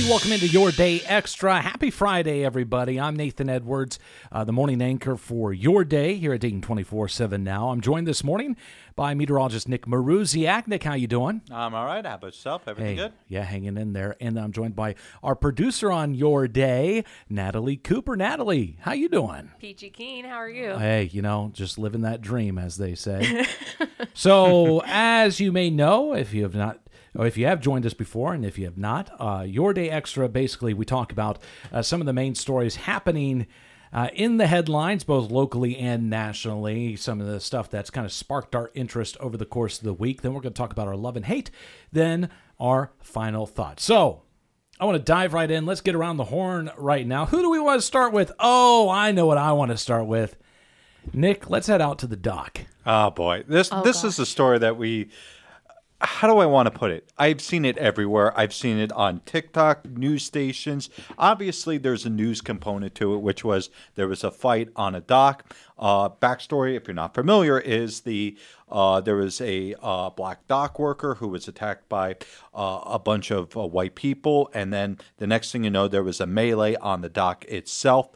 Hey, welcome into Your Day Extra. Happy Friday, everybody. I'm Nathan Edwards, uh, the morning anchor for Your Day here at Dayton 24-7 now. I'm joined this morning by meteorologist Nick Marusiak. Nick, how you doing? I'm all right. How about yourself? Everything Hey, good? yeah, hanging in there. And I'm joined by our producer on Your Day, Natalie Cooper. Natalie, how you doing? Peachy Keen, how are you? Hey, you know, just living that dream, as they say. so, as you may know, if you have not, or if you have joined us before, and if you have not, uh, Your Day Extra, basically, we talk about uh, some of the main stories happening. Uh, in the headlines, both locally and nationally, some of the stuff that's kind of sparked our interest over the course of the week. Then we're going to talk about our love and hate, then our final thoughts. So, I want to dive right in. Let's get around the horn right now. Who do we want to start with? Oh, I know what I want to start with. Nick, let's head out to the dock. Oh boy, this this is a story that we. How do I want to put it? I've seen it everywhere. I've seen it on TikTok, news stations. Obviously, there's a news component to it, which was there was a fight on a dock. Uh, backstory, if you're not familiar, is the uh, there was a uh, black dock worker who was attacked by uh, a bunch of uh, white people, and then the next thing you know, there was a melee on the dock itself.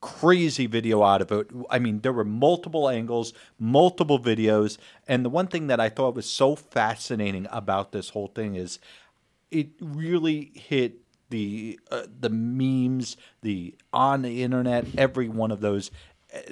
Crazy video out of it. I mean, there were multiple angles, multiple videos, and the one thing that I thought was so fascinating about this whole thing is it really hit the uh, the memes, the on the internet, every one of those.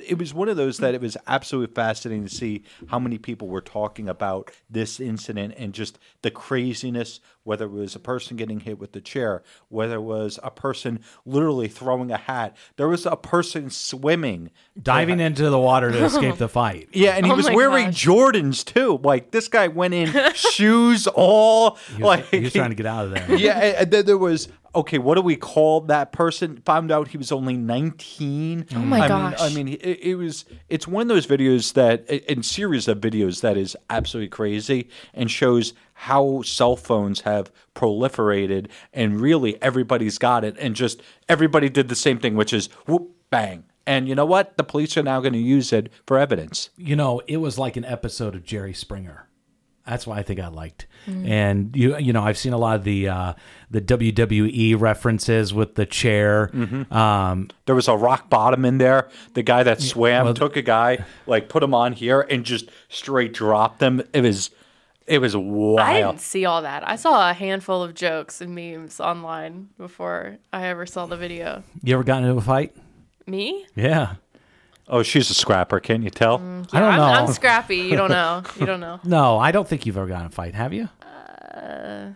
It was one of those that it was absolutely fascinating to see how many people were talking about this incident and just the craziness. Whether it was a person getting hit with the chair, whether it was a person literally throwing a hat, there was a person swimming, Diving into the water to escape the fight. yeah, and he Oh was wearing gosh. Jordans too. Like this guy went in shoes all He was, like he was trying to get out of there. yeah, and- and then there was okay. What do we call that person? Found out he was only nineteen. Oh my I gosh. Mean, I mean, it, it was. It's one of those videos that, in series of videos, that is absolutely crazy and shows how cell phones have proliferated and really everybody's got it and just everybody did the same thing, which is whoop bang. And you know what? The police are now going to use it for evidence. You know, it was like an episode of Jerry Springer. That's why I think I liked. And you you know, I've seen a lot of the uh, the WWE references with the chair. Um, There was a rock bottom in there. The guy that swam well- took a guy, like put him on here, and just straight dropped him. It was, it was wild. I didn't see all that. I saw a handful of jokes and memes online before I ever saw the video. you ever gotten into a fight? Me? Yeah. Oh, she's a scrapper. Can't you tell? I don't I'm, know. I'm scrappy. You don't know. You don't know. no, I don't think you've ever gotten a fight, have you? Uh,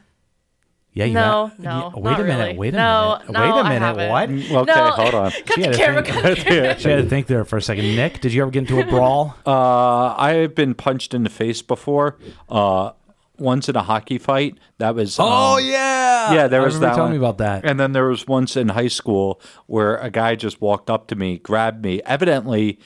yeah, you no, have. no, Wait not a minute. really. Wait a No, minute. no, wait a minute. haven't. What? Okay, No. hold on. Cut She had the to camera. think- Cut the camera. She had to think there for a second. Nick, did you ever get into a brawl? Uh, I've been punched in the face before. Uh, once in a hockey fight. That was. oh um, yeah. Yeah, there I was that telling me about that. And then there was once in high school where a guy just walked up to me, grabbed me. Evidently,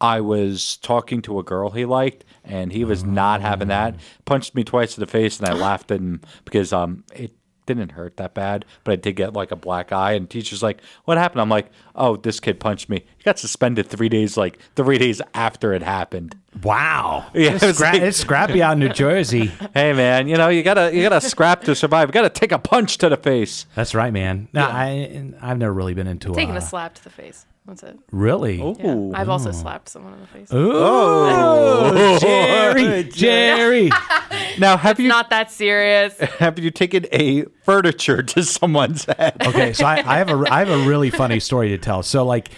I was talking to a girl he liked, and he was not having that. Punched me twice in the face, and I laughed at him because um it didn't hurt that bad, but I did get like a black eye. And teacher's like, "What happened?" I'm like, "Oh, this kid punched me." He got suspended three days, like three days after it happened. Wow. Yeah, it's, it scra- like- it's scrappy out in New Jersey. Hey man, you know you gotta you gotta scrap to survive. You gotta take a punch to the face. That's right, man. No, I I've never really been into Taking uh, a slap to the face. That's it. Really? Ooh. Yeah. I've also slapped someone in the face. Oh, Jerry, Jerry. Now, have you Not that serious. have you taken a furniture to someone's head? Okay, so I, I have a I have a really funny story to tell. So like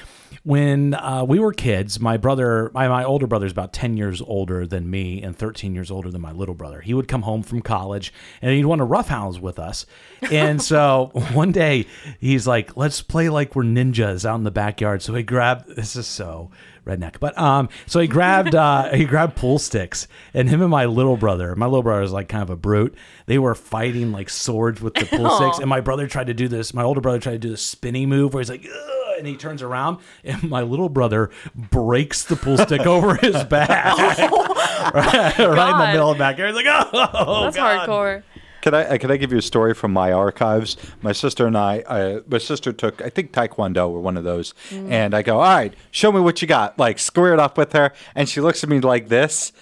when uh, we were kids, my brother, my, my older brother is about 10 years older than me and 13 years older than my little brother. He would come home from college and he'd want to roughhouse with us. And so one day he's like, let's play like we're ninjas out in the backyard. So he grabbed, this is so redneck, but um, so he grabbed, uh, he grabbed pool sticks and him and my little brother, my little brother is like kind of a brute. They were fighting like swords with the pool sticks. And my brother tried to do this, my older brother tried to do the spinny move where he's like, Ugh, and he turns around and my little brother breaks the pool stick over his back right, right in the God. middle of the backyard. He's like, oh, That's God." hardcore. Can I uh, can I give you a story from my archives? My sister and I, uh, my sister took I think Taekwondo or one of those, and I go, all right, show me what you got. Like square it up with her, and she looks at me like this,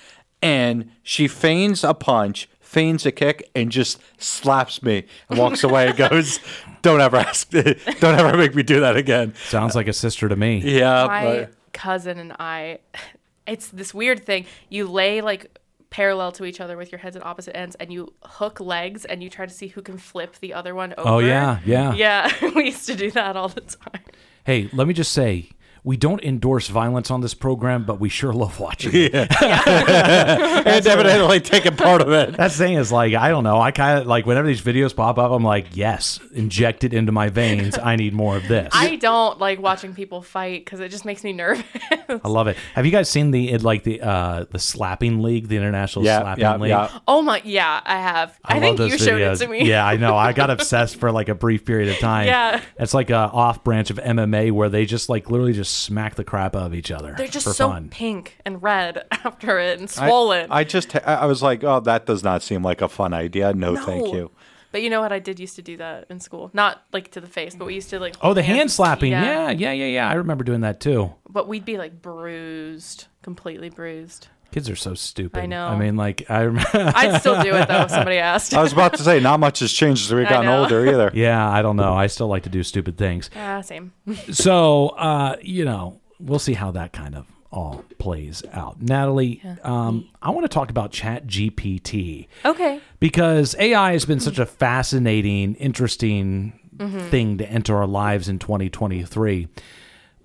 and she feigns a punch, feigns a kick, and just slaps me and walks away and goes, "Don't ever ask, don't ever make me do that again." Sounds like a sister to me. Yeah, My but- cousin and I, it's this weird thing. You lay like parallel to each other with your heads at opposite ends, and you hook legs, and you try to see who can flip the other one oh, over. Oh, yeah, yeah. yeah. we used to do that all the time. Hey, let me just say, we don't endorse violence on this program, but we sure love watching it. and evidently taking part of it. That thing is like, I don't know. I kind of like whenever these videos pop up, I'm like, yes, inject it into my veins. I need more of this. I don't like watching people fight because it just makes me nervous. I love it. Have you guys seen the like the uh the slapping league, the international Yeah, slapping yeah, league? yeah. oh my, yeah, I have. I, love think those you showed it to me. Yeah, I know. I got obsessed for like a brief period of time. Yeah. it's like a off branch of MMA where they just like literally just smack the crap out of each other. They're just for so fun. pink and red after it and swollen. I, just, I I was like, oh, that does not seem like a fun idea. No, thank you. But you know what? I did used to do that in school. Not like to the face, but we used to like. Oh, the hand- hand slapping. Yeah, yeah, yeah, yeah. I remember doing that too. But we'd be like bruised, completely bruised. Kids are so stupid. I know. I mean, like I remember. I'd still do it though if somebody asked. I was about to say, not much has changed as we've gotten older either. yeah, I don't know. I still like to do stupid things. ah, same. so uh, you know, we'll see how that kind of all plays out. Natalie, um, I want to talk about Chat GPT Okay. because AI has been such a fascinating, interesting Mm-hmm. thing to enter our lives in 2023,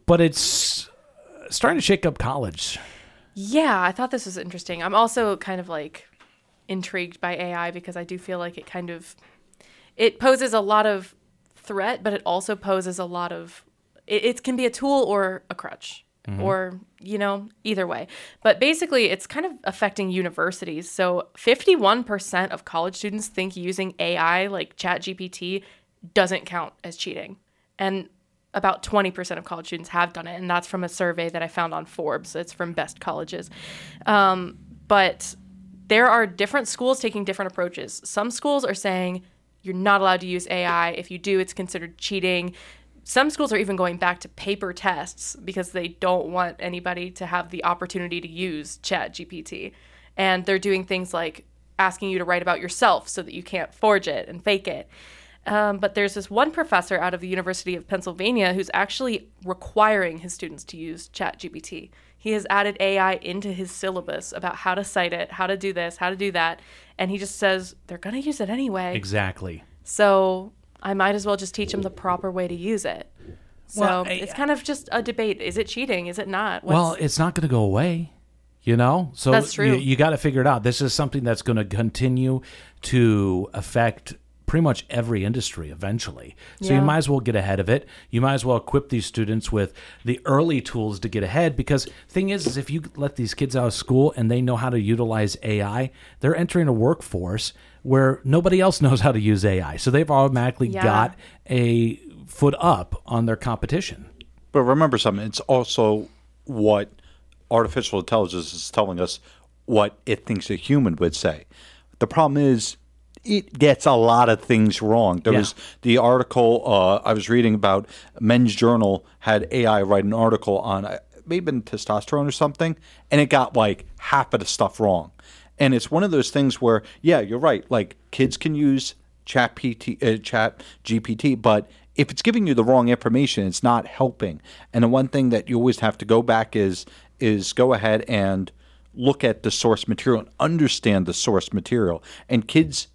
but it's starting to shake up college. Yeah, I thought this was interesting. I'm also kind of like intrigued by AI because I do feel like it kind of it poses a lot of threat, but it also poses a lot of it, it can be a tool or a crutch. Mm-hmm. Or, you know, either way. But basically, it's kind of affecting universities. So, 51% of college students think using AI like ChatGPT doesn't count as cheating. And about 20% of college students have done it. And that's from a survey that I found on Forbes. It's from Best Colleges. Um, but there are different schools taking different approaches. Some schools are saying you're not allowed to use AI. If you do, it's considered cheating. Some schools are even going back to paper tests because they don't want anybody to have the opportunity to use Chat GPT. And they're doing things like asking you to write about yourself so that you can't forge it and fake it. Um, but there's this one professor out of the University of Pennsylvania who's actually requiring his students to use ChatGPT. He has added AI into his syllabus about how to cite it, how to do this, how to do that, and he just says they're going to use it anyway. Exactly. So I might as well just teach them the proper way to use it. So Well, I- it's kind of just a debate: is it cheating? Is it not? Well, it's not going to go away, you know. So That's true. You, you got to figure it out. This is something that's going to continue to affect pretty much every industry eventually. So you might as well get ahead of it. You might as well equip these students with the early tools to get ahead. Because thing is, is if you let these kids out of school and they know how to utilize AI, they're entering a workforce where nobody else knows how to use AI. So they've automatically Yeah. got a foot up on their competition. But remember something, it's also what artificial intelligence is telling us what it thinks a human would say. The problem is it gets a lot of things wrong. There Yeah. was the article uh, I was reading about Men's Journal had AI write an article on uh, maybe in testosterone or something, and it got like half of the stuff wrong. And it's one of those things where, yeah, you're right. Like kids can use chat PT, uh, chat GPT, but if it's giving you the wrong information, it's not helping. And the one thing that you always have to go back is is go ahead and look at the source material and understand the source material. And kids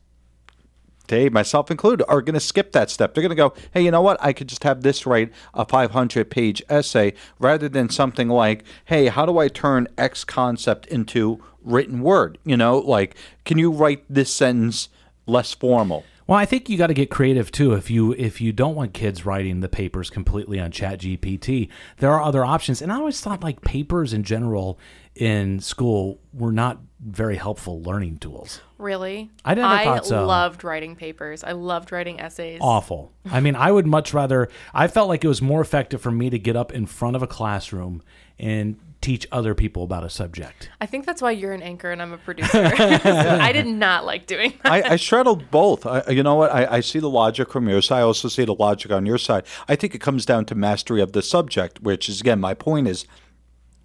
myself included, are going to skip that step. They're going to go, hey, you know what? I could just have this write a 500 page essay rather than something like, hey, how do I turn X concept into written word? You know, like, can you write this sentence less formal? Well, I think you got to get creative too. If you if you don't want kids writing the papers completely on Chat GPT, there are other options. And I always thought like papers in general in school were not very helpful learning tools. Really, I never thought so. loved writing papers. I loved writing essays. Awful. I mean, I would much rather. I felt like it was more effective for me to get up in front of a classroom and teach other people about a subject. I think that's why you're an anchor and I'm a producer. I did not like doing that. I, I straddled both. I, you know what? I, I see the logic from your side. I also see the logic on your side. I think it comes down to mastery of the subject, which is, again, my point is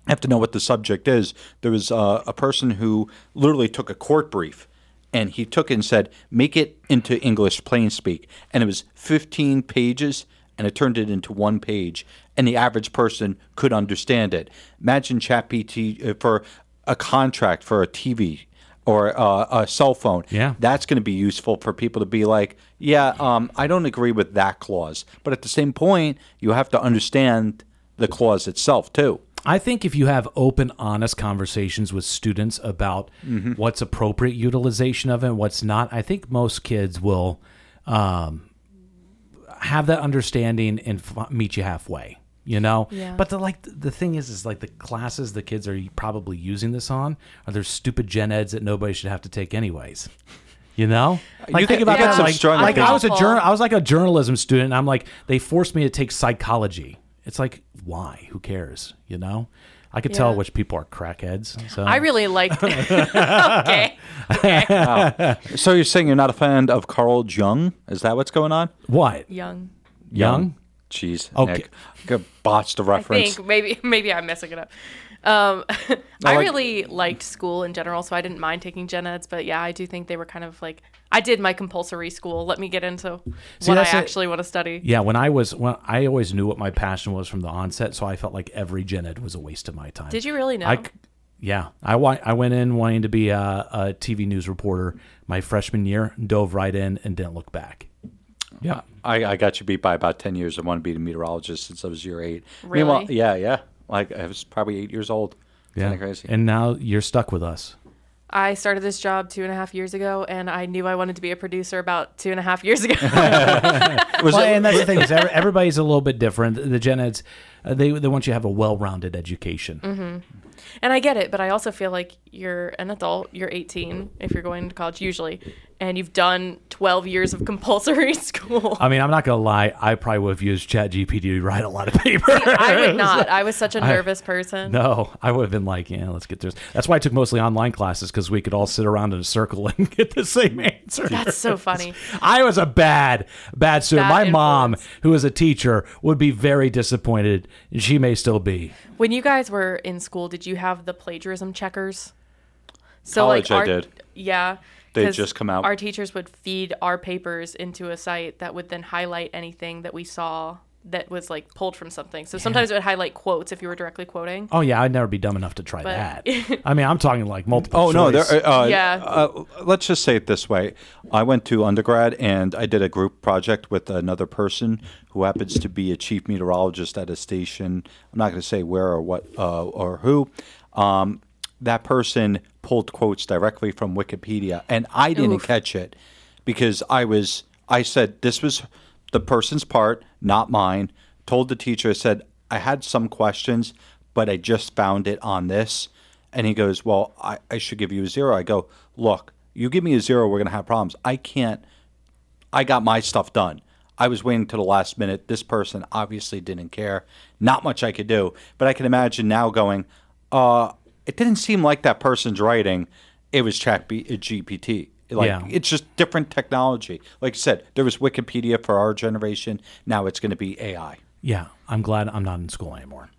I have to know what the subject is. There was uh, a person who literally took a court brief and he took it and said, "Make it into English plain speak," and it was 15 pages, and it turned it into one page, and the average person could understand it. Imagine ChatGPT uh, for a contract for a TV or uh, a cell phone. Yeah. that's going to be useful for people to be like, yeah, um, I don't agree with that clause, but at the same point, you have to understand the clause itself too. I think if you have open, honest conversations with students about what's appropriate utilization of it and what's not, I think most kids will um, have that understanding and f- meet you halfway. You know, Yeah. but the like the thing is, is like the classes the kids are probably using this on are there stupid gen eds that nobody should have to take anyways. You know, like You think about you get that. Like, like I was a journal, I was like a journalism student. And I'm like, they forced me to take psychology. It's like, why? Who cares? You know, I could tell which people are crackheads. So I really liked. okay. So you're saying you're not a fan of Carl Jung? Is that what's going on? what Young. young? Jeez, Okay. Nick, Could botch the I reference. think maybe maybe I'm messing it up. Um, I like- really liked school in general, so I didn't mind taking gen eds. But yeah, I do think they were kind of like I did my compulsory school. Let me get into See, what I that's it. actually want to study. Yeah, when I was when I always knew what my passion was from the onset, so I felt like every gen ed was a waste of my time. Did you really know? I, c- yeah, I I went in wanting to be a, a TV news reporter my freshman year, dove right in, and didn't look back. Yeah, I, I got you beat by about 10 years. I wanted to be a meteorologist since I was year eight. Really? Meanwhile, yeah, yeah. Like I was probably eight years old. yeah, Kind of crazy. And now you're stuck with us. I started this job two and a half years ago, and I knew I wanted to be a producer about two and a half years ago. Well, and that's the thing is everybody's a little bit different. The gen eds, uh, they they want you to have a well-rounded education. Mm-hmm. and I get it, but I also feel like you're an adult. You're 18 if you're going to college usually, and you've done 12 years of compulsory school. I mean, I'm not gonna lie. I probably would have used ChatGPT to write a lot of paper. I would not. I was such a nervous person. No, I would have been like, yeah, let's get this. That's why I took mostly online classes because we could all sit around in a circle and get the same answer. That's so funny. I was a bad, bad student. Bad My mom, influence. who was a teacher, would be very disappointed. and She may still be. When you guys were in school, did you have the plagiarism checkers? So College, I our, did. Yeah. They'd 'cause just come out. Our teachers would feed our papers into a site that would then highlight anything that we saw that was like pulled from something. So sometimes it would highlight quotes if you were directly quoting. Oh yeah, I'd never be dumb enough to try But- that. I mean, I'm talking like multiple. Oh no! choice. There, uh, Yeah. Uh, let's just say it this way: I went to undergrad and I did a group project with another person who happens to be a chief meteorologist at a station. I'm not going to say where or what uh, or who. Um, that person pulled quotes directly from Wikipedia, and I didn't Oof. catch it because I was. I said this was the person's part, not mine. Told the teacher, I said I had some questions, but I just found it on this. And he goes, Well, I, I should give you a zero. I go, Look, you give me a zero, we're going to have problems. I can't, I got my stuff done. I was waiting to the last minute. This person obviously didn't care. Not much I could do. But I can imagine now going, uh, it didn't seem like that person's writing. It was Chat B- uh, GPT. Like Yeah. it's just different technology. Like I said, there was Wikipedia for our generation. Now it's going to be AI. yeah, I'm glad I'm not in school anymore.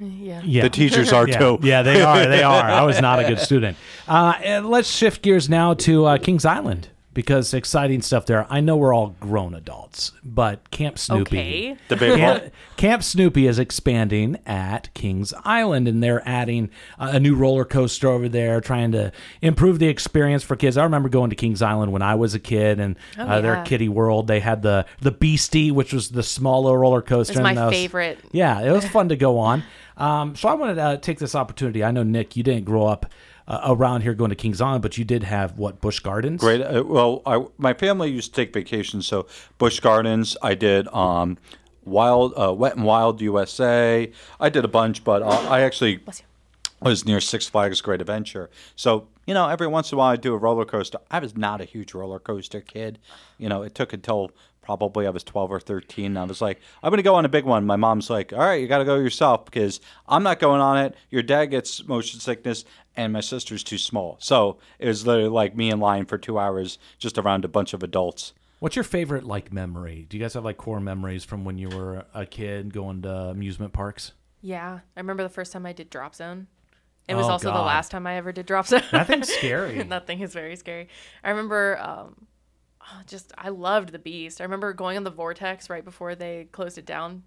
Yeah. Yeah. The teachers are yeah, too. yeah, they are. They are. I was not a good student. Uh, let's shift gears now to uh, Kings Island because exciting stuff there. I know we're all grown adults, but Camp Snoopy. Okay. The big Camp, one. Camp Snoopy is expanding at Kings Island, and they're adding uh, a new roller coaster over there, trying to improve the experience for kids. I remember going to Kings Island when I was a kid, and uh, their yeah. kiddie world. They had the the Beastie, which was the smaller roller coaster. It's my and that was- favorite. Yeah, it was fun to go on. Um, so I wanted to uh, take this opportunity. I know Nick, you didn't grow up uh, around here going to Kings Island, but you did have what Busch Gardens. Great. Uh, well, I, my family used to take vacations, so Busch Gardens. I did um, Wild, uh, Wet and Wild USA. I did a bunch, but uh, I actually was near Six Flags Great Adventure. So you know, every once in a while I do a roller coaster. I was not a huge roller coaster kid. You know, it took until probably I was 12 or 13. And I was like, I'm going to go on a big one. My mom's like, all right, you got to go yourself because I'm not going on it. Your dad gets motion sickness and my sister's too small. So it was literally like me in line for two hours just around a bunch of adults. What's your favorite like memory? Do you guys have like core memories from when you were a kid going to amusement parks? Yeah. I remember the first time I did Drop Zone. It was Oh, also the last time I ever did drop zone. That thing's scary. that thing is very scary. I remember um, oh, just I loved the Beast. I remember going on the Vortex right before they closed it down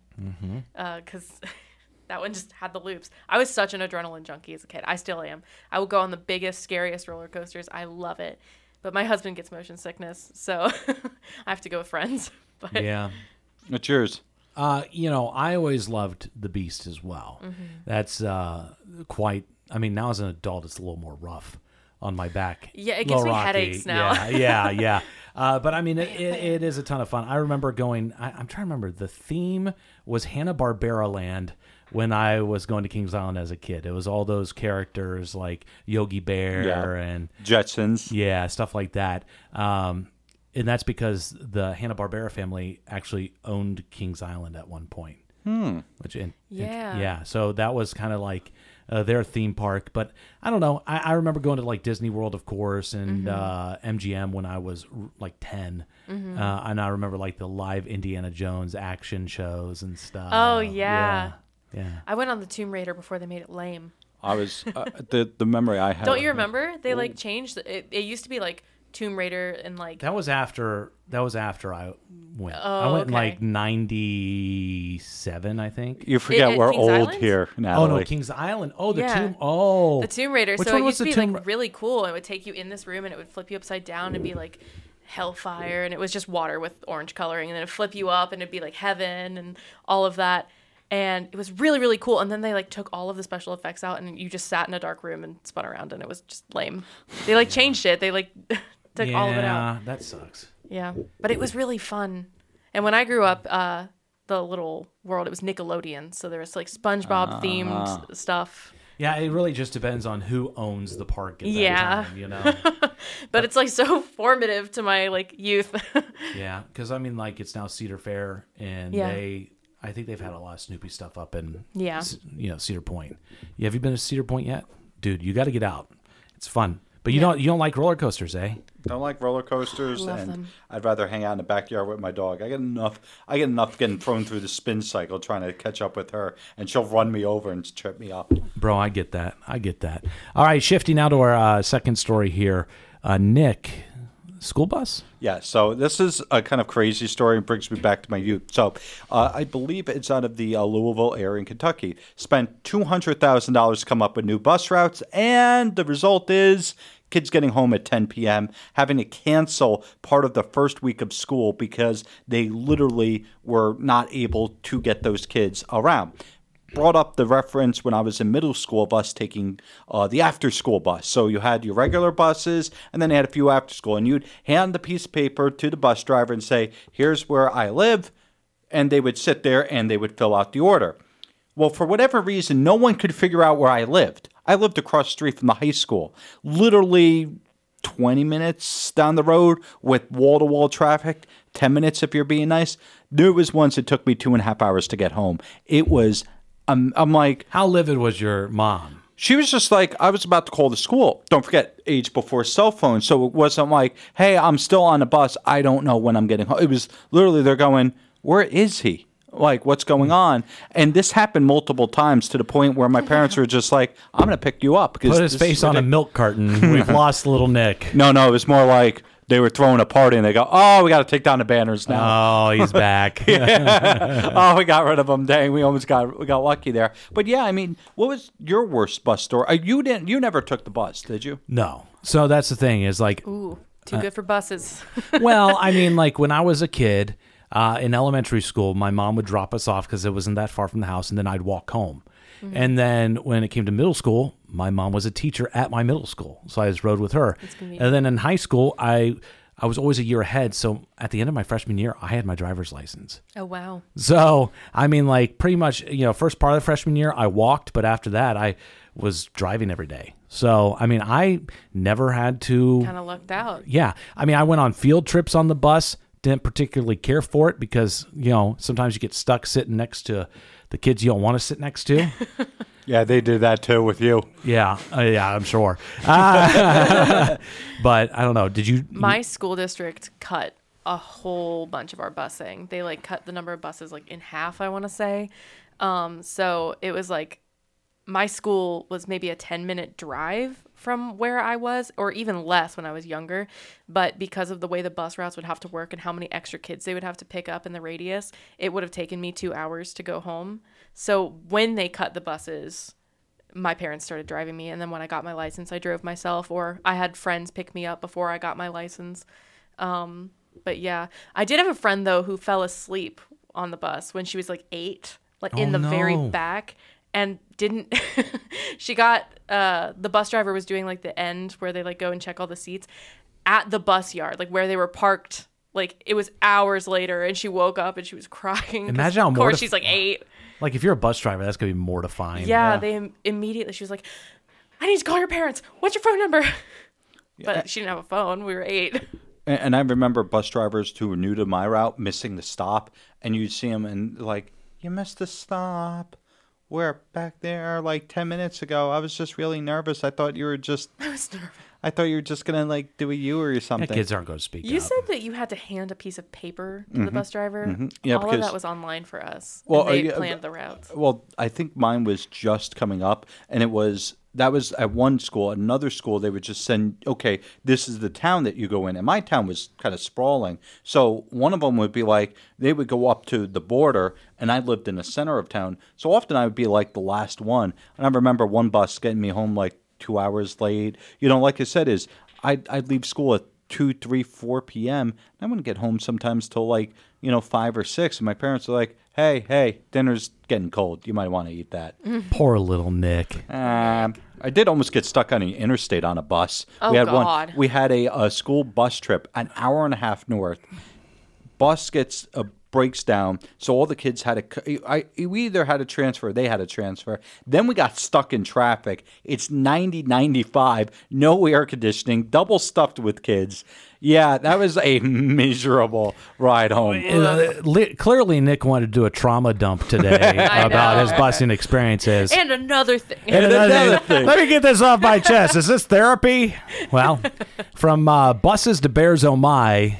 because that one just had the loops. I was such an adrenaline junkie as a kid. I still am. I will go on the biggest, scariest roller coasters. I love it. But my husband gets motion sickness, so I have to go with friends. But yeah. What's yours? Uh, you know, I always loved the Beast as well. Mm-hmm. That's uh, quite. I mean, now as an adult, it's a little more rough on my back. Yeah, it A little gives me rocky. headaches now. Yeah, yeah, yeah. Uh, but I mean, it, it, it is a ton of fun. I remember going. I, I'm trying to remember. The theme was Hanna Barbera Land when I was going to Kings Island as a kid. It was all those characters like Yogi Bear Yeah. and Jetsons. yeah, stuff like that. Um, and that's because the Hanna Barbera family actually owned Kings Island at one point. Hmm. Which in, in- Yeah. yeah. So that was kind of like uh, their theme park. But I don't know. I, I remember going to like Disney World, of course, and uh, MGM when I was r- like 10 uh, and I remember like the live Indiana Jones action shows and stuff. Oh, yeah. yeah. Yeah. I went on the Tomb Raider before they made it lame. I was uh, the the memory I have. Don't you remember? They like changed it. It used to be like Tomb Raider and like That was after. That was after I went. I Oh, went in okay. like ninety-seven, I think. You forget at we're Kings old Island? here, oh no, Kings Island. Oh, the Yeah. tomb. Oh, the Tomb Raider. Which so one it was used to be Tomb like really cool. It would take you in this room and it would flip you upside down and be like hellfire and it was just water with orange coloring and then it'd flip you up and it'd be like heaven and all of that. And it was really, really cool. And then they like took all of the special effects out and you just sat in a dark room and spun around and it was just lame. They like changed it. They like took all of it out. Yeah, that sucks. Yeah, but it was really fun. And when I grew up, uh, the little world it was Nickelodeon, so there was like SpongeBob themed Ah. stuff. Yeah, it really just depends on who owns the park. At that Yeah. time, you know. But it's like so formative to my like youth. yeah, because I mean, like it's now Cedar Fair, and Yeah. they. I think they've had a lot of Snoopy stuff up in, Yeah. You know, Cedar Point. Yeah, have you been to Cedar Point yet, dude? You got to get out. It's fun, but you Yeah. don't. You don't like roller coasters, eh? Don't like roller coasters, Love and them. I'd rather hang out in the backyard with my dog. I get enough. I get enough getting thrown through the spin cycle trying to catch up with her, and she'll run me over and trip me up. Bro, I get that. I get that. All right, shifting now to our uh, second story here. Uh, Nick, school bus? Yeah, so this is a kind of crazy story and brings me back to my youth. So uh, I believe it's out of the uh, Louisville area in Kentucky. Spent $200,000 to come up with new bus routes, and the result is kids getting home at 10 p.m., having to cancel part of the first week of school because they literally were not able to get those kids around brought up the reference when I was in middle school of us taking uh, the after school bus. So you had your regular buses, and then you had a few after school, and you'd hand the piece of paper to the bus driver and say, "Here's where I live," and they would sit there and they would fill out the order. Well, for whatever reason, no one could figure out where I lived. I lived across the street from the high school, literally 20 minutes down the road with wall to wall traffic, 10 minutes if you're being nice. There was once it took me two and a half hours to get home. It was, I'm, I'm like, How livid was your mom? she was just like, I was about to call the school. Don't forget, age before cell phones. So it wasn't like, hey, I'm still on a bus. I don't know when I'm getting home. It was literally, they're going, where is he? Like, what's going on? And this happened multiple times to the point where my parents were just like, I'm going to pick you up. because Put his face on a milk carton. We've lost little Nick. No, no, it was more like they were throwing a party and they go, "Oh, we got to take down the banners now." Oh, he's back. oh, we got rid of them. Dang, we almost got we got lucky there. But yeah, I mean, what was your worst bus story? Uh, You didn't. You never took the bus, did you? No. So that's the thing is like, Ooh, too good for buses. well, I mean, like when I was a kid uh, in elementary school, my mom would drop us off because it wasn't that far from the house, and then I'd walk home. And then when it came to middle school, my mom was a teacher at my middle school, so I just rode with her. And then in high school, I I was always a year ahead. So at the end of my freshman year, I had my driver's license. oh wow. So I mean, like pretty much, you know, first part of the freshman year, I walked, but after that, I was driving every day. So I mean, I never had to. Kind of lucked out. Yeah, I mean, I went on field trips on the bus. Didn't particularly care for it because you know sometimes you get stuck sitting next to the kids you don't want to sit next to. Yeah, they did that too with you. yeah, uh, yeah, I'm sure. Uh, but I don't know. Did you? My school district cut a whole bunch of our busing. They like cut the number of buses like in half, I want to say. Um, so it was like my school was maybe a 10 minute drive from where I was, or even less when I was younger. But because of the way the bus routes would have to work and how many extra kids they would have to pick up in the radius, it would have taken me two hours to go home. So when they cut the buses, my parents started driving me. And then when I got my license, I drove myself, or I had friends pick me up before I got my license. Um, but yeah, I did have a friend though who fell asleep on the bus when she was like eight, like Oh, in the very back, and didn't. she got uh, the bus driver was doing like the end where they like go and check all the seats at the bus yard, like where they were parked. Like it was hours later, and she woke up and she was crying. Imagine how Of course, mortif- she's like eight. Like if you're a bus driver, that's gonna be mortifying. Yeah, they im- immediately. She was like, "I need to call your parents. What's your phone number?" But she didn't have a phone. We were eight. And, and I remember bus drivers who were new to my route missing the stop, and you'd see them and like, you missed the stop. We're back there like ten minutes ago. I was just really nervous. I thought you were just. I was nervous. I thought you were just gonna like do a U or Yeah, something. kids aren't going to speak You up. said that you had to hand a piece of paper to the bus driver. Mm-hmm. Yeah, All of that was online for us. Well, Well, they uh, yeah, planned the routes. Well, I think mine was just coming up, and it was that was at one school. Another school, they would just send, okay, this is the town that you go in, and my town was kind of sprawling. So one of them would be like they would go up to the border, and I lived in the center of town, so often I would be like the last one. And I remember one bus getting me home like two hours late. You know, like I said, is I'd, I'd leave school at two, three, four p.m. And I wouldn't get home sometimes till like you know five or six, and my parents are like, "Hey, hey, dinner's getting cold. You might want to eat that." Poor little Nick. Um, I did almost get stuck on the interstate on a bus. Oh, we had God. one. We had a, a school bus trip, an hour and a half north. Bus gets uh, breaks down, so all the kids had to. c- I we either had to transfer, or they had to transfer. Then we got stuck in traffic. It's 90, 95, no air conditioning, double stuffed with kids. Yeah, that was a miserable ride home. Uh, li- clearly, Nick wanted to do a trauma dump today about know. his busing experiences. And another thing. And another another thing, thing. Let me get this off my chest. Is this therapy? Well, from uh, buses to bears, oh my.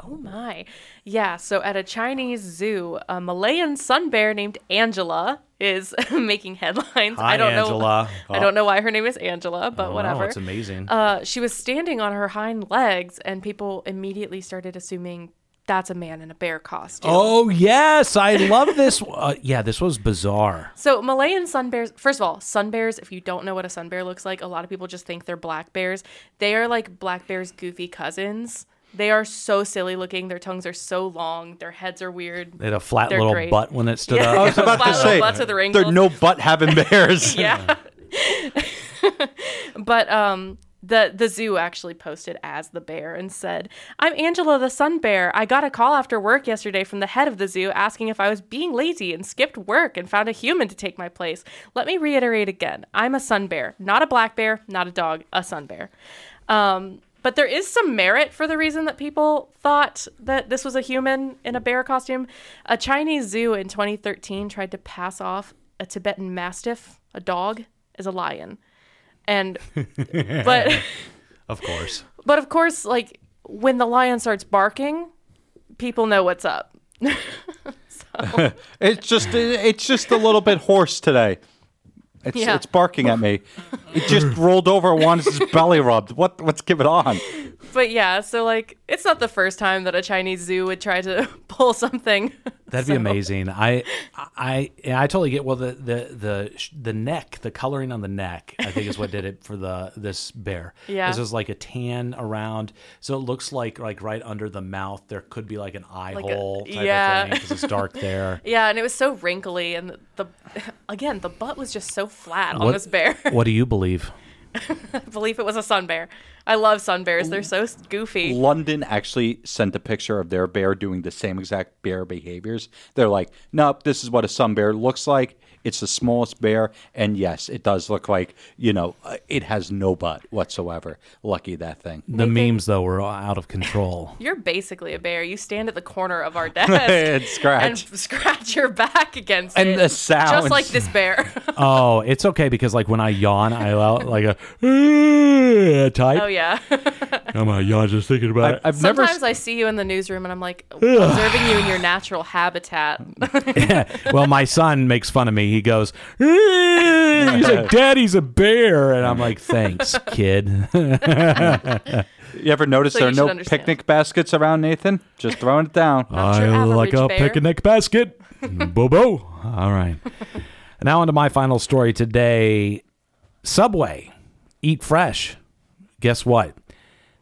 Oh my. Yeah, so at a Chinese zoo, a Malayan sun bear named Angela is making headlines. Hi, I don't Angela. know. I don't know why her name is Angela, but Wow, whatever. it's amazing. Uh, she was standing on her hind legs, and people immediately started assuming that's a man in a bear costume. oh yes, I love this. Uh, yeah, this was bizarre. So Malayan sun bears, first of all, sun bears, if you don't know what a sun bear looks like, a lot of people just think they're black bears. They are like black bears' goofy cousins. They are so silly looking. Their tongues are so long. Their heads are weird. They had a flat They're little great. butt when it stood Yeah. up. I was about to say, butts with the they're no butt having bears. Yeah. but um the the zoo actually posted as the bear and said, "I'm Angela the sun bear. I got a call after work yesterday from the head of the zoo asking if I was being lazy and skipped work and found a human to take my place. Let me reiterate again. I'm a sun bear, not a black bear, not a dog, a sun bear." Um but there is some merit for the reason that people thought that this was a human in a bear costume. A Chinese zoo in 2013 tried to pass off a Tibetan mastiff, a dog, as a lion. And but Of course. but of course like when the lion starts barking, people know what's up. It's just it's just a little bit hoarse today. It's Yeah. it's barking at me. It just rolled over and wants its belly rubbed. What what's going on? But yeah, so like it's not the first time that a Chinese zoo would try to pull something. That'd be amazing. I, I, I totally get. Well, the the the the neck, the coloring on the neck, I think is what did it for the this bear. Yeah. this is like a tan around, so it looks like like right under the mouth there could be like an eye Like a- hole type yeah. of thing because it's dark there. Yeah, and it was so wrinkly and the, the again, the butt was just so flat on this bear. what do you believe? I believe it was a sun bear. I love sun bears. They're so goofy. London actually sent a picture of their bear doing the same exact bear behaviors. They're like, nope, this is what a sun bear looks like. It's the smallest bear, and yes, it does look like you know uh, it has no butt whatsoever. Lucky that thing. The memes though were out of control. You're basically a bear. You stand at the corner of our desk and scratch. and scratch your back against And it. the sounds. Just like this bear. oh, it's okay because like when I yawn, I allow like a type. oh yeah. I'm a yawn just thinking about it. I've never. Sometimes I see you in the newsroom and I'm like observing you in your natural habitat. well, my son makes fun of me. he goes, "Eh," he's like, "Daddy's a bear," and I'm like, "Thanks, kid." You ever notice So there you are should no understand. picnic baskets around, Nathan? Just throwing it down. Not your I like average a bear. picnic basket. boo boo. All right. now on to my final story today. Subway, eat fresh. Guess what?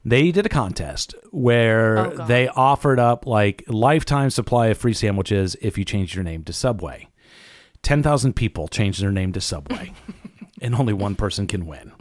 They did a contest where Oh, God. they offered up like lifetime supply of free sandwiches if you changed your name to Subway. 10,000 people change their name to Subway, and only one person can win.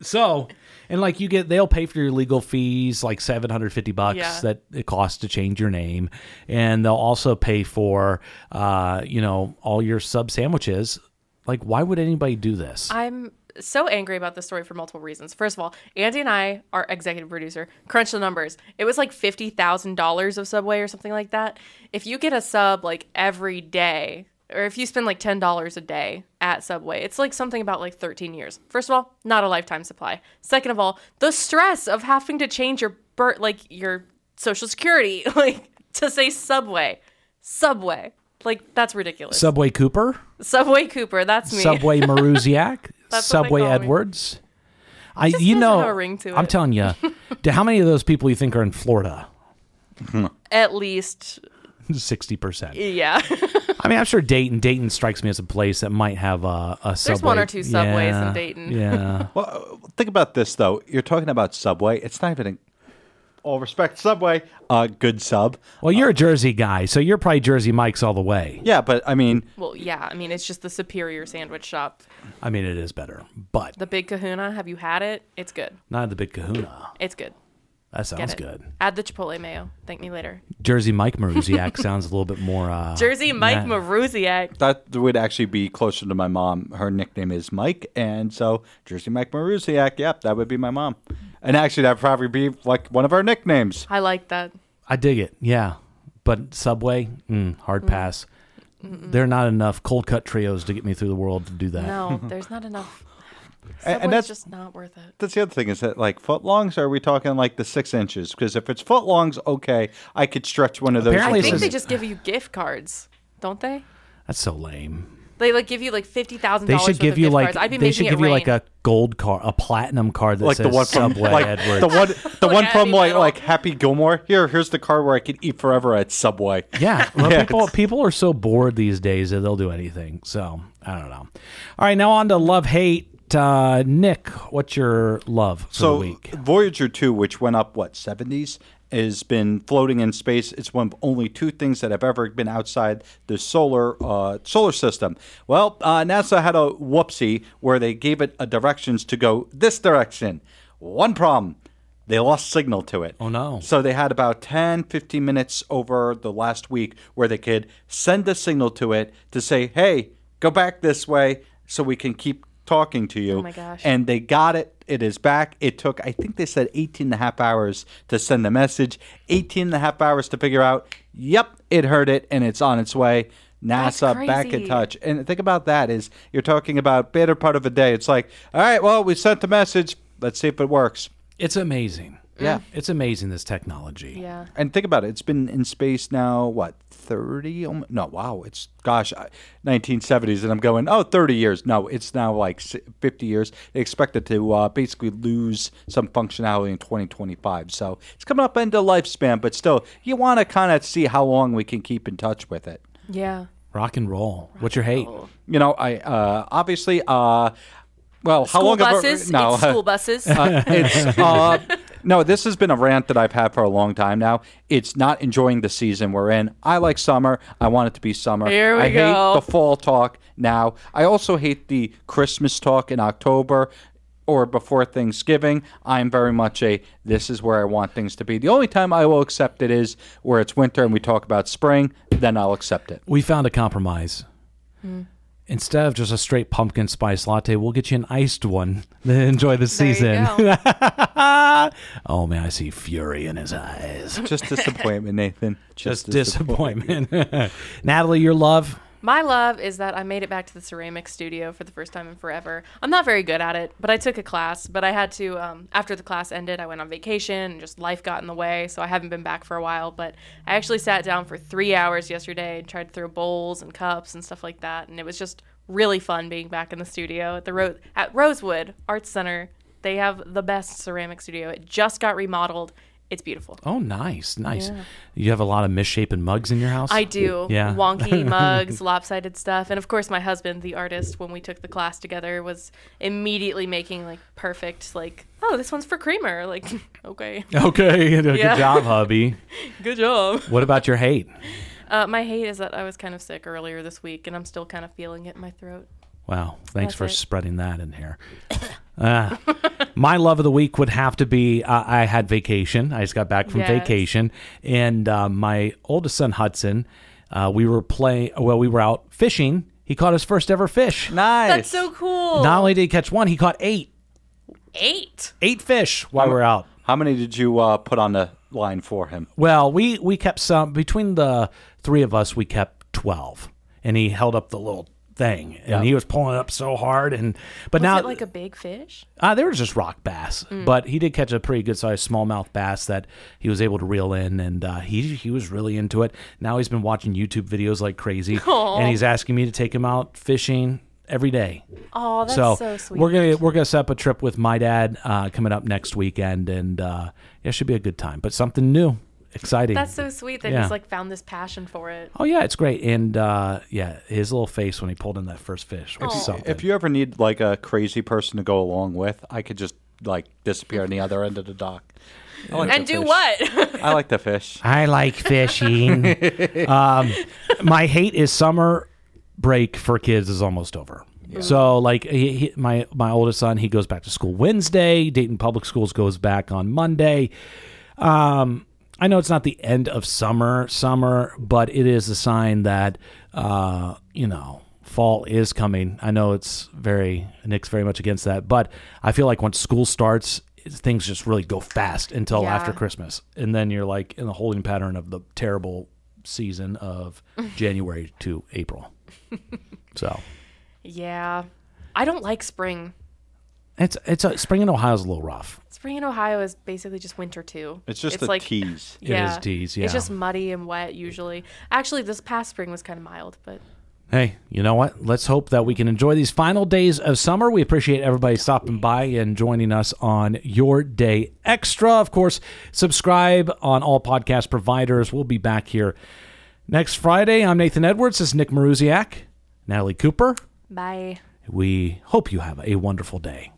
So, and like you get, they'll pay for your legal fees, like seven hundred fifty bucks Yeah. that it costs to change your name, and they'll also pay for, uh, you know, all your sub sandwiches. Like, why would anybody do this? I'm so angry about this story for multiple reasons. First of all, Andy and I, our executive producer, crunched the numbers. It was like fifty thousand dollars of Subway or something like that. If you get a sub like every day, or if you spend like ten dollars a day at Subway, it's like something about like thirteen years. First of all, not a lifetime supply. Second of all, the stress of having to change your birth, like your social security, like to say Subway, Subway. Like that's ridiculous. Subway Cooper, Subway Cooper, that's me. Subway Marusiak, That's what they Subway me. Edwards. I, you know, have a ring to I'm telling you, how many of those people you think are in Florida? At least Sixty percent. Yeah. I mean, I'm sure Dayton. Dayton strikes me as a place that might have a, a subway. There's one or two Subways in Dayton. Yeah. Well, uh, think about this though. You're talking about Subway. It's not even a, all respect Subway, a good sub. Well, you're a Jersey guy, so you're probably Jersey Mike's all the way. Yeah, but I mean, well, yeah. I mean, it's just the superior sandwich shop. I mean, it is better, but The Big Kahuna. Have you had it? It's good. not the Big Kahuna. It's good. That sounds good. Add the chipotle mayo. Thank me later. Jersey Mike Marusiak sounds a little bit more. Uh, Jersey Mike yeah. Marusiak. that would actually be closer to my mom. Her nickname is Mike, and so Jersey Mike Marusiak. Yep, that would be my mom. And actually, that'd probably be like one of our nicknames. I like that. I dig it. Yeah, but Subway, mm, hard pass. There are not enough cold cut trios to get me through the world to do that. No, there's not enough. And- Subway's and that's- just not worth it. That's the other thing is that like footlongs. Or are we talking like the six inches? Because if it's footlongs, okay, I could stretch one of those. Apparently I think they just give you gift cards, don't they? That's so lame. They like give you like fifty thousand They dollars. should give you like cards. I'd be they making should it give you rain. like a gold card, a platinum card that like says the one from Subway like Edwards. the one the one from Abby like Little. like Happy Gilmore. Here, here's the card where I could eat forever at Subway. Yeah, well, Yeah, people it's- people are so bored these days that they'll do anything. So I don't know. All right, now on to love hate. Uh, Nick, what's your love for so the week? Voyager 2, which went up what 70s, has been floating in space. It's one of only two things that have ever been outside the solar uh, solar system. Well, uh, NASA had a whoopsie where they gave it a directions to go this direction. One problem. They lost signal to it. Oh, no. So they had about 10, 15 minutes over the last week where they could send a signal to it to say, hey, go back this way so we can keep talking to you. Oh, my gosh. And they got it. It is back. It took, I think they said 18 and a half hours to send the message, 18 and a half hours to figure out, yep, it heard it and it's on its way. NASA back in touch. And think about that is you're talking about better part of a day. It's like, all right, well, we sent the message. Let's see if it works. It's amazing. Yeah. It's amazing this technology. yeah. And think about it. It's been in space now, what, 30? almo- No, wow. It's, gosh, 1970s. And I'm going, oh, 30 years. No, it's now like 50 years. They expect it to uh, basically lose some functionality in 2025. So it's coming up into lifespan, but still, you want to kind of see how long we can keep in touch with it. Yeah. Rock and roll. What's your hate? You know, I uh, obviously, uh, well, how School long have I- buses. no, It's school buses. uh, it's uh, no. This has been a rant that I've had for a long time now. It's not enjoying the season we're in. I like summer. I want it to be summer. Here we I go. hate the fall talk now. I also hate the Christmas talk in October or before Thanksgiving. I'm very much a this is where I want things to be. The only time I will accept it is where it's winter and we talk about spring. Then I'll accept it. We found a compromise. Hmm. Instead of just a straight pumpkin spice latte, we'll get you an iced one. Then enjoy the There you season. go. oh man, I see fury in his eyes. Just disappointment, Nathan. Just disappointment. Natalie, your love. My love is that I made it back to the ceramic studio for the first time in forever. I'm not very good at it, but I took a class. But I had to, um, after the class ended, I went on vacation and just life got in the way. So I haven't been back for a while. But I actually sat down for three hours yesterday and tried to throw bowls and cups and stuff like that. And it was just really fun being back in the studio at the Ro- at Rosewood Arts Center. They have the best ceramic studio. It just got remodeled. It's beautiful. Oh, nice, nice. You have a lot of misshapen mugs in your house. I do. Yeah. Wonky mugs, lopsided stuff. And of course, my husband, the artist, when we took the class together, was immediately making like perfect, like, oh, this one's for creamer. Like, okay. Okay, good job, hubby. Good job. What about your hate? Uh, my hate is that I was kind of sick earlier this week and I'm still kind of feeling it in my throat. Wow, thanks That's for it. spreading that in here. Uh, my love of the week would have to be uh, I had vacation. I just got back from Yes. vacation, and uh, my oldest son Hudson, uh, we were playing. Well, we were out fishing. He caught his first ever fish. Nice. That's so cool. Not only did he catch one, he caught eight, Eight. eight fish while we were out. How many did you uh, put on the line for him? Well, we we kept some between the three of us. We kept twelve, and he held up the little thing, and Yeah. he was pulling up so hard. And but Was now it like a big fish? Uh, they were just rock bass, but he did catch a pretty good sized smallmouth bass that he was able to reel in, and uh, he he was really into it. Now he's been watching YouTube videos like crazy, Aw. and he's asking me to take him out fishing every day. Oh, that's so so, sweet. we're gonna we're gonna set up a trip with my dad uh, coming up next weekend, and uh, it should be a good time. But something new, exciting. That's so sweet that Yeah. he's like found this passion for it. oh yeah, it's great, and uh, yeah, his little face when he pulled in that first fish was something. If you ever need like a crazy person to go along with, I could just like disappear on the other end of the dock. Like And do fish. what? I like the fish. I like fishing. um, my hate is summer break for kids is almost over. So like he, he, my my oldest son, he goes back to school Wednesday. Dayton Public Schools goes back on Monday. Um, I know it's not the end of summer, summer, but it is a sign that uh, you know fall is coming. I know it's very Nick's very much against that, but I feel like once school starts, things just really go fast until Yeah. after Christmas, and then you're like in the holding pattern of the terrible season of January to April. So yeah. I don't like spring. it's it's a, spring in Ohio is a little rough. Spring in Ohio is basically just winter too. It's just a like tease. It is tease, yeah. It's just muddy and wet usually. Actually, this past spring was kind of mild, but Hey, you know what? Let's hope that we can enjoy these final days of summer. We appreciate everybody stopping by and joining us on Your Day Extra. Of course, subscribe on all podcast providers. We'll be back here next Friday. I'm Nathan Edwards. This is Nick Marusiak, Natalie Cooper. bye. We hope you have a wonderful day.